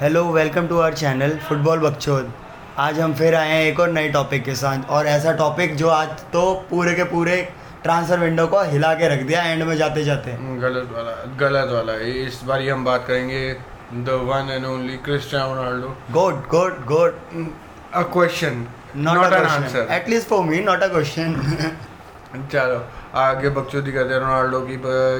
Hello welcome to our channel football बकचोद आज हम फिर आए हैं एक और नए टॉपिक के साथ और ऐसा टॉपिक जो आज तो पूरे के पूरे ट्रांसफ़र विंडो को हिला के रख दिया एंड में जाते जाते। गलत वाला गलत वाला। इस बार ये हम बात करेंगे the one and only Cristiano Ronaldo good good good a question not a an question answer at least for me not a question चलो आगे बकचोदी करते हैं रोनाल्डो की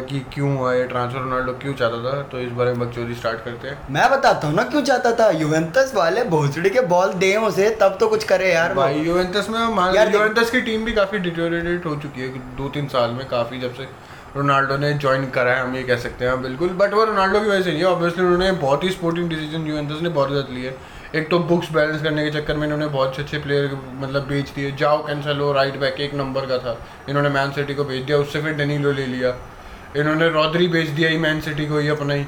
कि क्यों हुआ ये ट्रांसफ़र रोनाल्डो क्यों चाहता था? तो इस बारे में बकचोदी स्टार्ट करते हैं। मैं बताता हूँ ना क्यों चाहता था? युवेंटस वाले भोसड़ी के बॉल दे उसे तब तो कुछ करे यार भाई यूवेंटस में यार यूवेंटस की टीम भी काफ़ी डिटोरेटेड हो चुकी है दो तीन साल में काफ़ी जब से रोनाल्डो ने ज्वाइन करा है हम ये कह सकते हैं बिल्कुल। बट वो रोनाल्डो की वजह से नहीं है ऑब्वियसली उन्होंने बहुत ही स्पोर्टिंग डिसीज़न यूवेंटस ने बहुत ज़्यादा लिए। एक तो बुक्स बैलेंस करने के चक्कर में इन्होंने बहुत अच्छे अच्छे प्लेयर मतलब बेच दिए। जाओ कैंसलो राइट बैक एक नंबर का था। इन्होंने मैन सिटी को बेच दिया, उससे फिर डेनीलो ले लिया। इन्होंने रॉदरी बेच दिया ही मैन सिटी को ही अपना ही।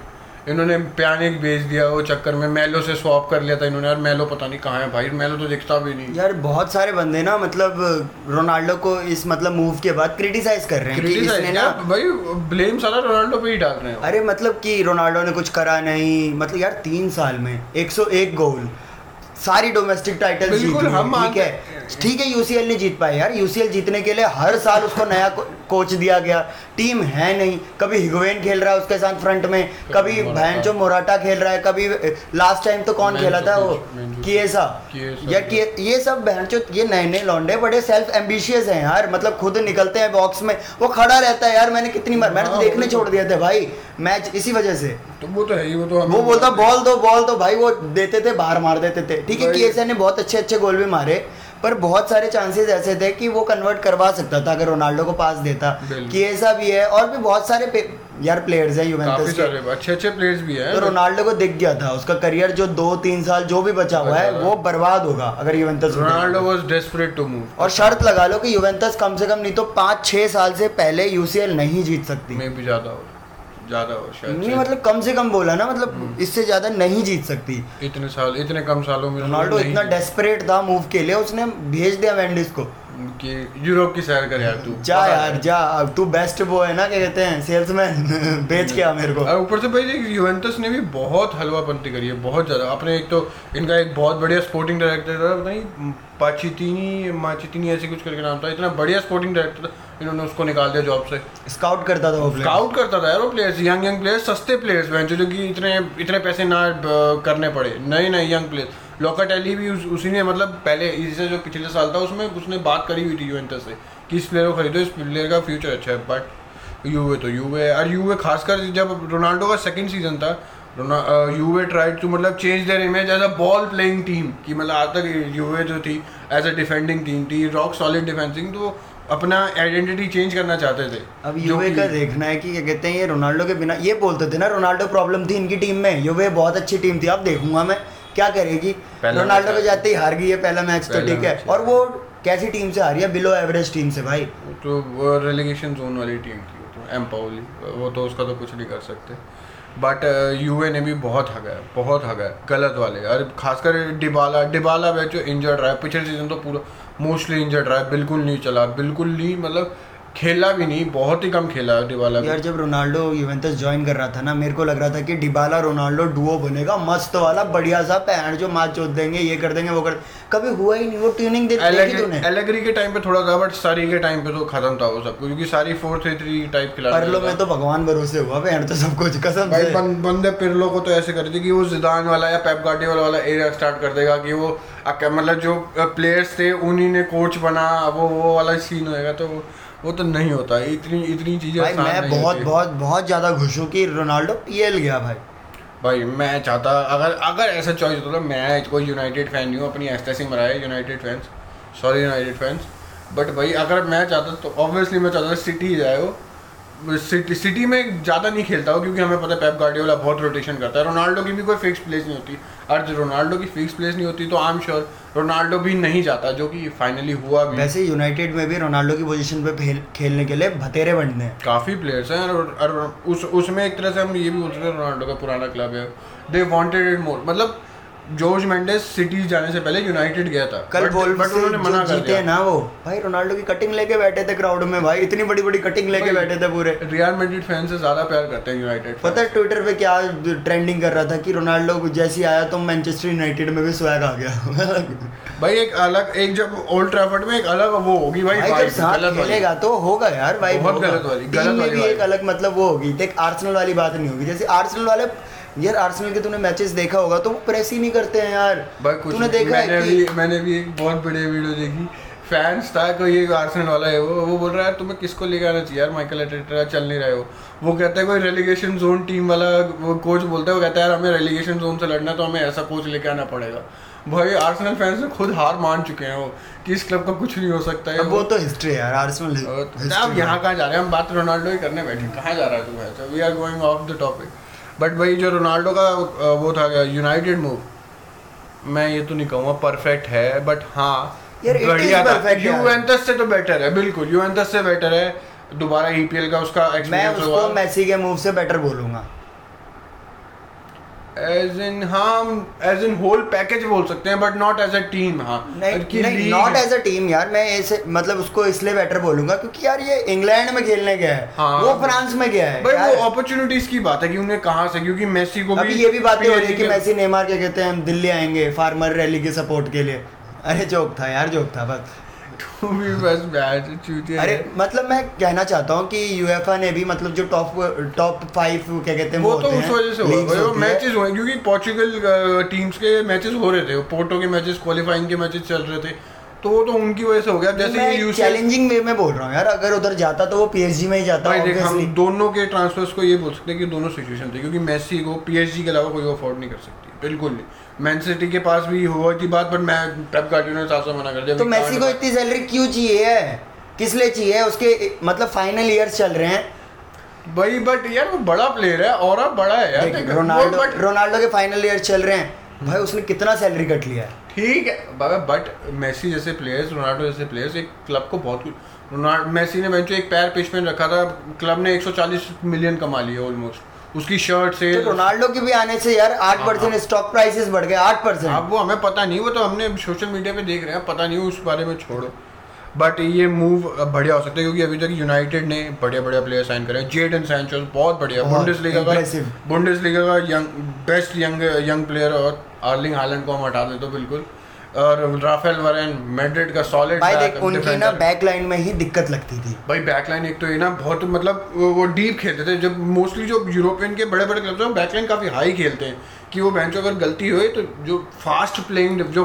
इन्होंने प्यानिक बेच दिया वो चक्कर में मेलो से स्वैप कर लिया था इन्होंने। और मेलो पता नहीं कहाँ है भाई। मेलो तो दिखता भी नहीं। यार बहुत सारे बंदे ना मतलब रोनाल्डो को इस मतलब मूव के बाद क्रिटिसाइज कर रहे हैं। कि इसने ना भाई ब्लेम सारा रोनाल्डो पे ही डाल रहे हैं। अरे मतलब कि रोनाल्डो ने कुछ करा नहीं। मतलब यार तीन साल में 101 गोल सारी डोमेस्टिक टाइटल जीत हम ठीक हैं। ठीक है यूसीएल नहीं जीत पाए यार। यूसीएल जीतने के लिए हर साल उसको नया को, कोच दिया गया। टीम है नहीं। कभी हिगवेन खेल रहा है उसके साथ फ्रंट में कभी जो मोराटा खेल रहा है कभी लास्ट टाइम तो कौन खेला था वो? किएसा किए ये सब बहन जो ये नए नए लौंडे बड़े सेल्फ एम्बिशियस हैं यार। मतलब खुद निकलते हैं बॉक्स में। वो खड़ा रहता है यार मैंने कितनी बार मैंने तो हाँ, देखने तो। छोड़ दिया था भाई। मैच इसी वजह से। तो वो तो है ही वो तो वो बोलता बॉल दो बॉल दो। भाई वो देते थे बाहर मार देते थे। ठीक है। किएसा ने बहुत अच्छे अच्छे गोल भी मारे। पर बहुत सारे चांसेस ऐसे थे कि वो कन्वर्ट करवा सकता था अगर रोनाल्डो को पास देता। बिल्कुल। किएसा भी है और भी बहुत सारे यार प्लेयर्स हैं यूवेंटस के। अच्छे अच्छे प्लेयर्स भी हैं। तो रोनाल्डो को दिख गया था उसका करियर जो दो तीन साल जो भी बचा हुआ है वो बर्बाद होगा अगर Juventus Ronaldo was desperate to move और शर्त लगा लो कि यूवेंटस कम से कम नहीं तो पाँच छह साल से पहले यूसीएल नहीं जीत सकती। में भी ज़्यादा हो ज़्यादा हो शायद नहीं मतलब कम से कम बोला ना मतलब इससे ज़्यादा नहीं जीत सकती। इतने साल इतने कम सालों में रोनाल्डो इतना डेस्परेट था मूव के लिए उसने भेज दिया वेंडिस को। कि यूरोप की सैर कर यार तू। जा यार जा। अब तू बेस्ट वो है ना क्या कहते हैं? सेल्समैन बेच के आ मेरे को। और ऊपर से भाई यूवेंटस ने भी बहुत हलवापंती करी है बहुत ज़्यादा। अपने एक तो इनका एक बहुत बढ़िया स्पोर्टिंग डायरेक्टर था पता नहीं पाचितिनी माचितिनी ऐसे कुछ करके नाम था इतना बढ़िया स्पोर्टिंग डायरेक्टर था इन्होंने उसको निकाल दिया जॉब से। स्काउट करता था वो स्काउट करता था यार वो प्लेयर्स यंग यंग प्लेयर्स सस्ते प्लेयर्स जो कि इतने इतने पैसे ना करने पड़े नए नए यंग प्लेयर्स लोकाटेली भी उस, उसी ने मतलब पहले इससे जो पिछले साल था उसमें उसने बात करी हुई थी यूवेंटस से कि इस प्लेयर को खरीदो इस प्लेयर का फ्यूचर अच्छा है बट यूवे तो यूवे और यूवे खासकर जब रोनाल्डो का सेकंड सीज़न था यूवे ट्राइड टू मतलब change their image as a ball playing team कि मतलब आज तक यूवे जो थी एज अ डिफेंडिंग टीम थी रॉक सॉलिड डिफेंसिंग तो अपना आइडेंटिटी चेंज करना चाहते थे। अब यूवे का देखना है कि क्या कहते हैं ये रोनाल्डो के बिना ये बोलते थे ना रोनाल्डो प्रॉब्लम थी इनकी टीम में। यूवे बहुत अच्छी टीम थी अब देखूँगा मैं। क्या करेगी? रोनाल्डो के जाते ही हार गई है पहला मैच तो ठीक है। और वो कैसी टीम से हारी है? बिलो एवरेज टीम से भाई। तो वो रेलीगेशन जोन वाली टीम थी वो तो एम्पावली वो तो उसका तो कुछ नहीं कर सकते। बट यूए ने भी बहुत हगा है बहुत हगा है गलत वाले। और खासकर डिबाला डिबाला बैच जो इंजर्ड रहा है पिछले सीज़न तो पूरा मोस्टली इंजर्ड रहा है बिल्कुल नहीं चला बिल्कुल नहीं मतलब खेला भी नहीं बहुत ही कम खेला डिबाला यार जब रोनाल्डो यूवेंटस ज्वाइन कर रहा था ना मेरे को लग रहा था कि डिबाला रोनाल्डो डुओ बनेगा मस्त वाला बढ़िया सा पैर जो मैच चोद देंगे ये कर देंगे वो कर कभी हुआ ही नहीं वो ट्यूनिंग दे एलेग्री के टाइम पे थोड़ा था बट सारी के टाइम पे तो खत्म था वो सब क्योंकि सारी फोर थ्री थ्री टाइप खिला परलो में तो भगवान भरोसे हुआ पैर तो सब कुछ कसम भाई बंदे पिरलो को तो ऐसे कर दी कि वो जिदान वाला या पेप गार्डियोला वाला एरिया स्टार्ट कर देगा कि वो मतलब जो प्लेयर्स थे उन्हीं ने कोच बना वो वो वाला सीन होएगा तो वो, तो नहीं होता इतनी इतनी चीज़ें भाई मैं बहुत बहुत बहुत ज़्यादा खुश हूँ कि रोनाल्डो पीएल गया भाई। भाई मैं चाहता अगर अगर ऐसा चॉइस होता तो मैं कोई यूनाइटेड फ़ैन नहीं हूँ अपनी एस्टेसी मराए United fans sorry United fans but भाई अगर मैं चाहता तो ऑब्वियसली मैं चाहता सिटी जाए वो। सिटी सिटी में ज़्यादा नहीं खेलता हो क्योंकि हमें पता है पेप गार्डियोला बहुत रोटेशन करता है। रोनाल्डो की भी कोई फिक्स प्लेस नहीं होती। और जो रोनाल्डो की फिक्स प्लेस नहीं होती तो आई एम श्योर रोनाल्डो भी नहीं जाता जो कि फाइनली हुआ भी। वैसे यूनाइटेड में भी रोनाल्डो की पोजीशन पे खेल, खेलने के लिए भतेरे बनते हैं। काफ़ी प्लेयर्स हैं और, और उस उसमें एक तरह से हम ये भी बोलते हैं रोनाल्डो का पुराना क्लब है। दे वॉन्टेड इट मोर मतलब जॉर्ज मेंडेस सिटी जाने से पहले यूनाइटेड गया था। कल बोल बट उन्होंने मना कर दिया। ना वो। भाई रोनाल्डो की कटिंग लेके बैठे थे क्राउड में भाई। इतनी बड़ी बड़ी कटिंग लेके बैठे थे पूरे। रियल मैड्रिड फ़ैन से ज़्यादा प्यार करते हैं यूनाइटेड पता है ट्विटर पे क्या ट्रेंडिंग कर रहा था कि रोनाल्डो जैसे ही आया तो मैनचेस्टर यूनाइटेड में भी स्वैग आ गया। भाई एक अलग एक जब ओल्ड ट्रैफर्ड में एक अलग वो होगी भाई भाई जब साथ खेलेगा तो होगा यार भाई बहुत गलत वाली- गलत वाली एक अलग मतलब वो होगी। देख आर्सेनल वाली बात नहीं होगी। जैसे आर्सेनल वाले यार आर्सेनल के तूने मैचेस देखा होगा तो वो प्रेस ही नहीं करते हैं यार। भाई कुछ तूने देखा है कि भी मैंने भी एक बहुत बढ़िया वीडियो देखी। फैंस था कोई एक आर्सेनल वाला है वो। वो बोल रहा है तुम्हें किसको लेके आना चाहिए? यार माइकल एटेटा चल नहीं रहे हो वो। कहता है कोई रेलीगेशन जोन टीम वाला वो कोच बोलता है वो कहता है यार हमें रेलीगेशन जोन से लड़ना तो हमें ऐसा कोच लेके आना पड़ेगा। भाई आर्सेनल फैंस ने खुद हार मान चुके हैं वो। कि इस क्लब का कुछ नहीं हो सकता है अब वो तो हिस्ट्री है यार आर्सेनल अब यहाँ कहाँ जा रहे हैं? हम बात रोनाल्डो ही करने बैठे कहाँ जा रहा है तू we are going off the topic but भाई जो रोनाल्डो का वो था यूनाइटेड मूव मैं ये तो नहीं कहूँगा परफेक्ट है बट हाँ बढ़िया था। यूवेंटस से तो बेटर है बिल्कुल यूवेंटस से बेटर है। दोबारा ईपीएल का उसका मैं उसको मेसी के मूव से बेटर बोलूँगा। एज इन हाँ एज इन होल पैकेज बोल सकते हैं but not as a team हाँ। नॉट एज अ टीम यार मैं ऐसे मतलब उसको इसलिए बेटर बोलूँगा क्योंकि यार ये इंग्लैंड में खेलने गया है हाँ। वो फ्रांस में गया है भाई वो अपॉर्चुनिटीज़ की बात है कि उन्हें कहाँ से क्योंकि मेसी को भी अभी ये भी बातें हो रही है के- मैसी नेमार क्या कहते हैं हम दिल्ली आएँगे फार्मर रैली के सपोर्ट के लिए। अरे जोक था यार जोक था बस। तू भी बस चूतिया अरे मतलब मैं कहना चाहता हूँ कि यूएफए ने भी मतलब जो टॉप टॉप फाइव क्या कहते हैं वो तो उस वजह से हुआ वो मैचेस हुए क्योंकि पोर्चुगल टीम्स के मैचेस हो रहे थे पोर्टो के मैचेस क्वालिफाइंग के मैचेस चल रहे थे। तो वो तो उनकी वजह से हो गया। जैसे चैलेंजिंग वे में बोल रहा हूँ यार अगर उधर जाता तो वो पीएसजी में ही जाता भाई देख हम दोनों के ट्रांसफर्स को ये बोल सकते हैं कि दोनों सिचुएशन थे क्योंकि मेसी को पीएसजी के अलावा कोई अफोर्ड नहीं कर सकती। बिल्कुल मैन सिटी के पास भी हुआ थी बात बट मैं पेप गार्डियनो ने साफ़ मना कर दिया। तो मेसी को इतनी सैलरी क्यों चाहिए है? किस लिए चाहिए उसके मतलब फाइनल ईयर्स चल रहे हैं। भाई बट यार वो बड़ा प्लेयर है और अब बड़ा है यार। रोनाल्डो but- रोनाल्डो के फाइनल ईयर चल रहे हैं। भाई उसने कितना सैलरी कट लिया है? ठीक है बाबा बट मेसी जैसे प्लेयर्स रोनाल्डो जैसे प्लेयर्स एक क्लब को बहुत कुछ रोनाल्डो मेसी ने बेंचो एक पैर पिच में रखा था। क्लब ने 140 मिलियन कमा लिए ऑलमोस्ट उसकी शर्ट से तो रोनाल्डो के भी आने से यार आठ हाँ, परसेंट स्टॉक प्राइसेस बढ़ गए आठ परसेंट। अब वो हमें पता नहीं वो तो हमने सोशल मीडिया पे देख रहे हैं पता नहीं उस बारे में छोड़ो। बट ये मूव बढ़िया हो सकता है क्योंकि अभी तक यूनाइटेड ने बढ़िया बढ़िया प्लेयर साइन करे जेडन सैंचो बहुत बढ़िया बहुत बुंडेसलीगा का impressive। बुंडेसलीगा का young best young young player और आर्लिंग हालैंड को हम हटा दे तो बिल्कुल। और राफेल वरेन मैड्रिड का सॉलिड भाई देख उनकी ना बैक लाइन में ही दिक्कत लगती थी। भाई बैकलाइन एक तो ये ना बहुत मतलब वो डीप खेलते थे। जब मोस्टली जो यूरोपियन के बड़े बड़े क्लब्स हैं बैकलाइन काफ़ी हाई खेलते हैं कि वो बेंचो अगर गलती हुई तो जो फास्ट प्लेइंग जो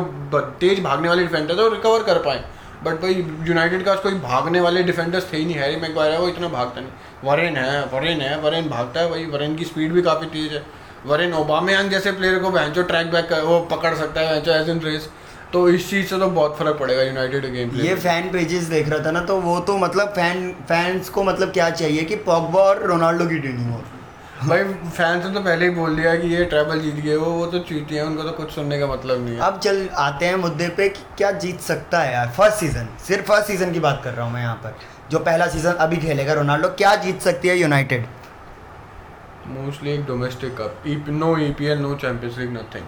तेज भागने वाले डिफेंडर थे वो रिकवर कर पाए। बट भाई यूनाइटेड का कोई भागने वाले डिफेंडर्स थे ही नहीं। हैरी मैगवायर है वो इतना भागता नहीं। वरेन है वरेन है वरेन भागता है भाई। वरेन की स्पीड भी काफ़ी तेज है। वरेन ओबामयांग जैसे प्लेयर को बेंचो ट्रैक बैक वो पकड़ सकता है बेंचो एज इन रेस तो इस चीज़ से तो बहुत फ़र्क पड़ेगा यूनाइटेड गेम प्ले ये फ़ैन पेजेस देख रहा था ना तो वो तो मतलब फ़ैन फैंस को मतलब क्या चाहिए कि पॉगबा और रोनाल्डो की ट्रेनिंग हो? भाई फैंस ने तो पहले ही बोल दिया कि ये ट्रैवल जीत गए वो वो तो चीटी है उनको तो कुछ सुनने का मतलब नहीं है। अब चल आते हैं मुद्दे पे कि क्या जीत सकता है यार। फ़र्स्ट सीज़न सिर्फ़ फ़र्स्ट सीज़न की बात कर रहा हूँ मैं यहाँ पर। जो पहला सीज़न अभी खेलेगा रोनाल्डो क्या जीत सकती है यूनाइटेड मोस्टली एक domestic cup no E P L no Champions League nothing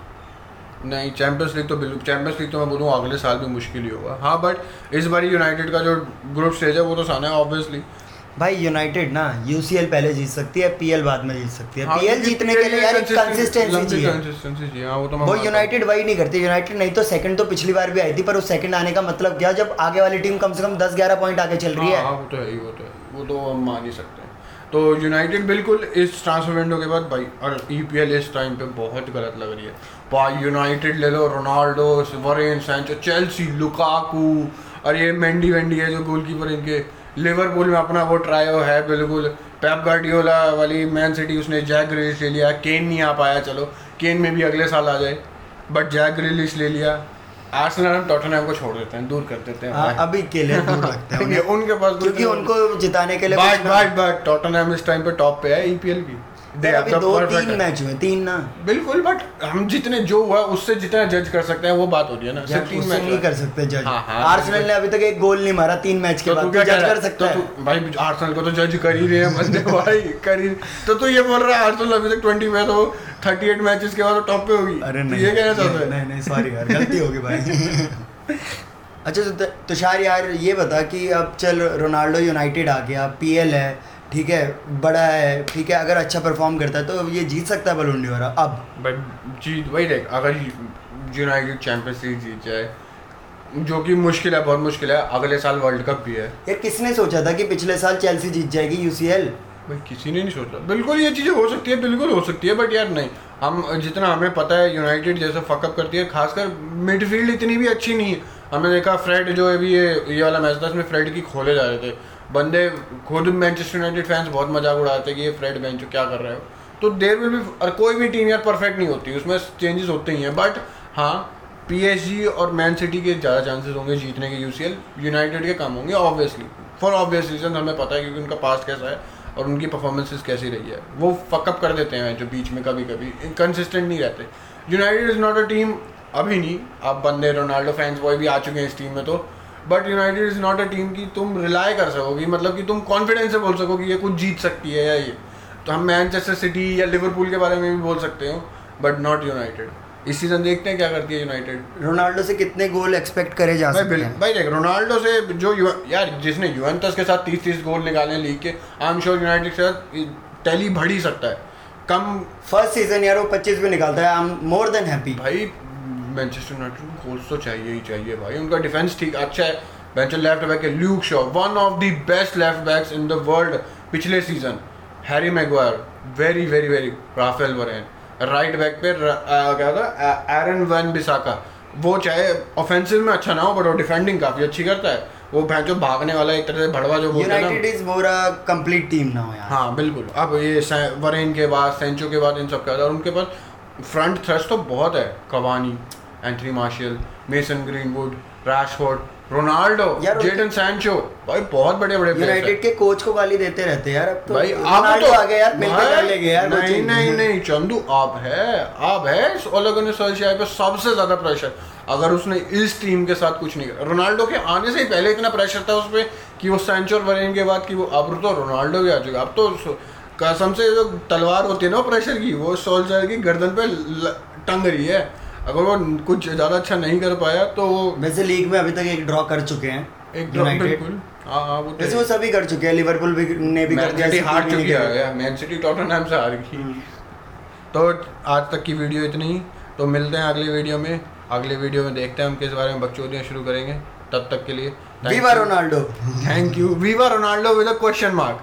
नहीं चैंपियंस लीग तो बिल्कुल चैंपियंस लीग तो मैं बोलूँ अगले साल भी मुश्किल ही होगा। हाँ बट इस बार यूनाइटेड का जो ग्रुप स्टेज है वो तो साना है ऑब्वियसली भाई यूनाइटेड ना यूसीएल पहले जीत सकती है पीएल बाद में जीत सकती हाँ, है पीएल जीतने के लिए यार एक कंसिस्टेंसी चाहिए। कंसिस्टेंसी चाहिए हाँ वो तो वो यूनाइटेड वही नहीं करती। यूनाइटेड नहीं तो सेकंड तो पिछली बार भी आई थी पर उस सेकंड आने का मतलब क्या? जब आगे वाली टीम कम से कम 10 11 पॉइंट आगे चल रही हाँ, है। हाँ, वो तो है ही वो तो है। वो तो हम मान ही सकते हैं। तो यूनाइटेड बिल्कुल इस ट्रांसफ़र विंडो के बाद भाई, और ईपीएल इस टाइम पे बहुत गलत लग रही है। भाई यूनाइटेड ले लो Ronaldo Varane Sancho Chelsea Lukaku और ये मेंडी वेंडी है जो गोलकीपर इनके। लिवरपूल में अपना वो ट्रायो है बिल्कुल। पेप गार्डियोला वाली मैन सिटी उसने जैक ग्रिलिश ले लिया। केन नहीं आ पाया, चलो। केन में भी अगले साल आ जाए। बट जैक ग्रिलिश ले लिया। आर्सेनल हम टॉटनहैम को छोड़ देते हैं दूर कर देते हैं हाँ, अभी के लिए दूर रखते हैं उनके पास क्योंकि उनको जिताने के लिए बट कुछ ना- बट बट टॉटनहैम इस टाइम पे टॉप पे है ईपीएल की। दो तीन मैच हुए तीन ना। बिल्कुल बट हम जितने जो हुआ उससे जितना जज कर सकते हैं वो बात हो रही है ना। सिर्फ़ तीन मैच नहीं कर सकते जज हाँ, हाँ, आर्सेनल ने अभी तक एक गोल नहीं मारा तीन मैच के तो बाद। जज कर सकता तो है? भाई आर्सेनल को तो जज कर ही रहे हैं बंदे भाई कर ही। तो तू ये बोल रहा है आर्सेनल अभी तक 20 में तो 38 मैचेस के बाद टॉप पे होगी। अरे नहीं ये कहना चाहता है? नहीं नहीं सॉरी यार गलती होगी भाई। अच्छा तो तुषार यार ये बता कि अब चल रोनाल्डो यूनाइटेड आ गया पीएल है ठीक है बड़ा है ठीक है अगर अच्छा परफॉर्म करता है तो ये जीत सकता है बलोन डियोर अब। भाई जीत वही देख अगर यूनाइटेड चैंपियंस लीग जीत जाए जो कि मुश्किल है बहुत मुश्किल है अगले साल वर्ल्ड कप भी है। यार किसने सोचा था कि पिछले साल चेल्सी जीत जाएगी यूसीएल भाई किसी ने नहीं सोचा। बिल्कुल ये चीज़ें हो सकती है बिल्कुल हो सकती है बट यार नहीं। हम जितना हमें पता है यूनाइटेड जैसे फकअप करती है खासकर मिडफील्ड इतनी भी अच्छी नहीं है। हमने देखा फ्रेड जो अभी ये ये वाला मैच था इसमें फ्रेड की खोले जा रहे थे। बंदे खुद मैनचेस्टर यूनाइटेड फैंस बहुत मज़ाक उड़ाते हैं कि ये फ्रेड बेंचो क्या कर रहे हो? तो देर विल भी और कोई भी टीम यार परफेक्ट नहीं होती, उसमें चेंजेस होते ही हैं बट हाँ पीएसजी और मैन सिटी के ज़्यादा चांसेस होंगे जीतने के यूसीएल यूनाइटेड के कम होंगे ऑब्वियसली फॉर ऑब्वियस रीजन हमें पता है क्योंकि उनका पास्ट कैसा है और उनकी परफॉर्मेंसेस कैसी रही है। वो फकअप कर देते हैं जो बीच में कभी कभी कंसिस्टेंट नहीं रहते। United is not a team अभी नहीं, अब बंदे रोनाल्डो फैंस बॉय भी आ चुके हैं इस टीम में तो but United is not a team की तुम रिलाई कर सकोगी मतलब कि तुम कॉन्फिडेंस से बोल सको कि ये कुछ जीत सकती है या ये। तो हम मैनचेस्टर सिटी या लिवरपूल के बारे में भी बोल सकते हो बट नॉट यूनाइटेड इस सीज़न देखते हैं क्या करती है यूनाइटेड रोनाल्डो से कितने गोल एक्सपेक्ट करे जा भाई सकते हैं? भाई देख रोनाल्डो से जो यु, यार जिसने यूवेंटस के साथ तीस तीस गोल निकाले लीग के आई एम श्योर यूनाइटेड के साथ टैली बढ़ ही सकता है। कम फ़र्स्ट सीज़न यार वो 25 भी निकालता है I am more than happy भाई मैनचेस्टर यूनाइटेड को गोल्स तो चाहिए ही चाहिए भाई। उनका डिफेंस ठीक अच्छा है। बेंचर लेफ़्ट बैक है Luke Shaw one of the best left backs in the world पिछले season Harry Maguire very very very Raphael Varane right back पे क्या था? एरन वैन बिसाका वो चाहे ऑफेंसिव में अच्छा ना हो बट वो डिफेंडिंग काफ़ी अच्छी करता है। वो भैंचो भागने वाला एक तरह से भड़वा जो बोलते हैं ना। United is more complete team now यार। हाँ बिल्कुल। अब ये वरेन के बाद सेंचो के बाद इन सब के और उनके पास फ्रंट थ्रस्ट तो बहुत है Cavani Anthony Martial Mason Greenwood Rashford Ronaldo Jadon Sancho भाई बहुत बड़े बड़े यूनाइटेड के कोच को गाली देते रहते हैं यार अब तो भाई आप तो आ गया यार भाई, कर लेंगे यार नहीं coaching। नहीं नहीं चंदू आप है आप है ओले गुनर सोल्शियर पे सबसे ज़्यादा प्रेशर अगर उसने इस टीम के साथ कुछ नहीं किया रोनाल्डो के आने से ही पहले इतना प्रेशर था उस पे कि वो सैंचो और वरेन के बाद कि वो अब तो रोनाल्डो भी आ चुका अब तो कसम से जो तलवार होती है ना प्रेशर की वो सोल्जर की गर्दन पे टंग रही है। अगर वो कुछ ज़्यादा अच्छा नहीं कर पाया तो वो वैसे लीग में अभी तक एक ड्रॉ कर चुके हैं एक United। बिल्कुल। हाँ हाँ वो तो वैसे वो सभी कर चुके हैं लिवरपूल भी ने भी कर दिया हार चुकी है मैन सिटी टॉटनहैम से हार गई। तो आज तक की वीडियो इतनी ही। तो मिलते हैं अगले वीडियो में। अगले वीडियो में देखते हैं हम किस बारे में बकचोदियाँ शुरू करेंगे। तब तक के लिए viva Ronaldo thank you viva Ronaldo with a question mark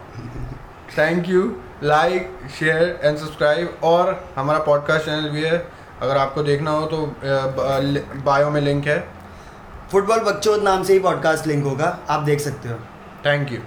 thank you like share and subscribe और हमारा पॉडकास्ट चैनल भी है अगर आपको देखना हो तो बायो में लिंक है। फुटबॉल बकचोद नाम से ही पॉडकास्ट लिंक होगा आप देख सकते हो। Thank you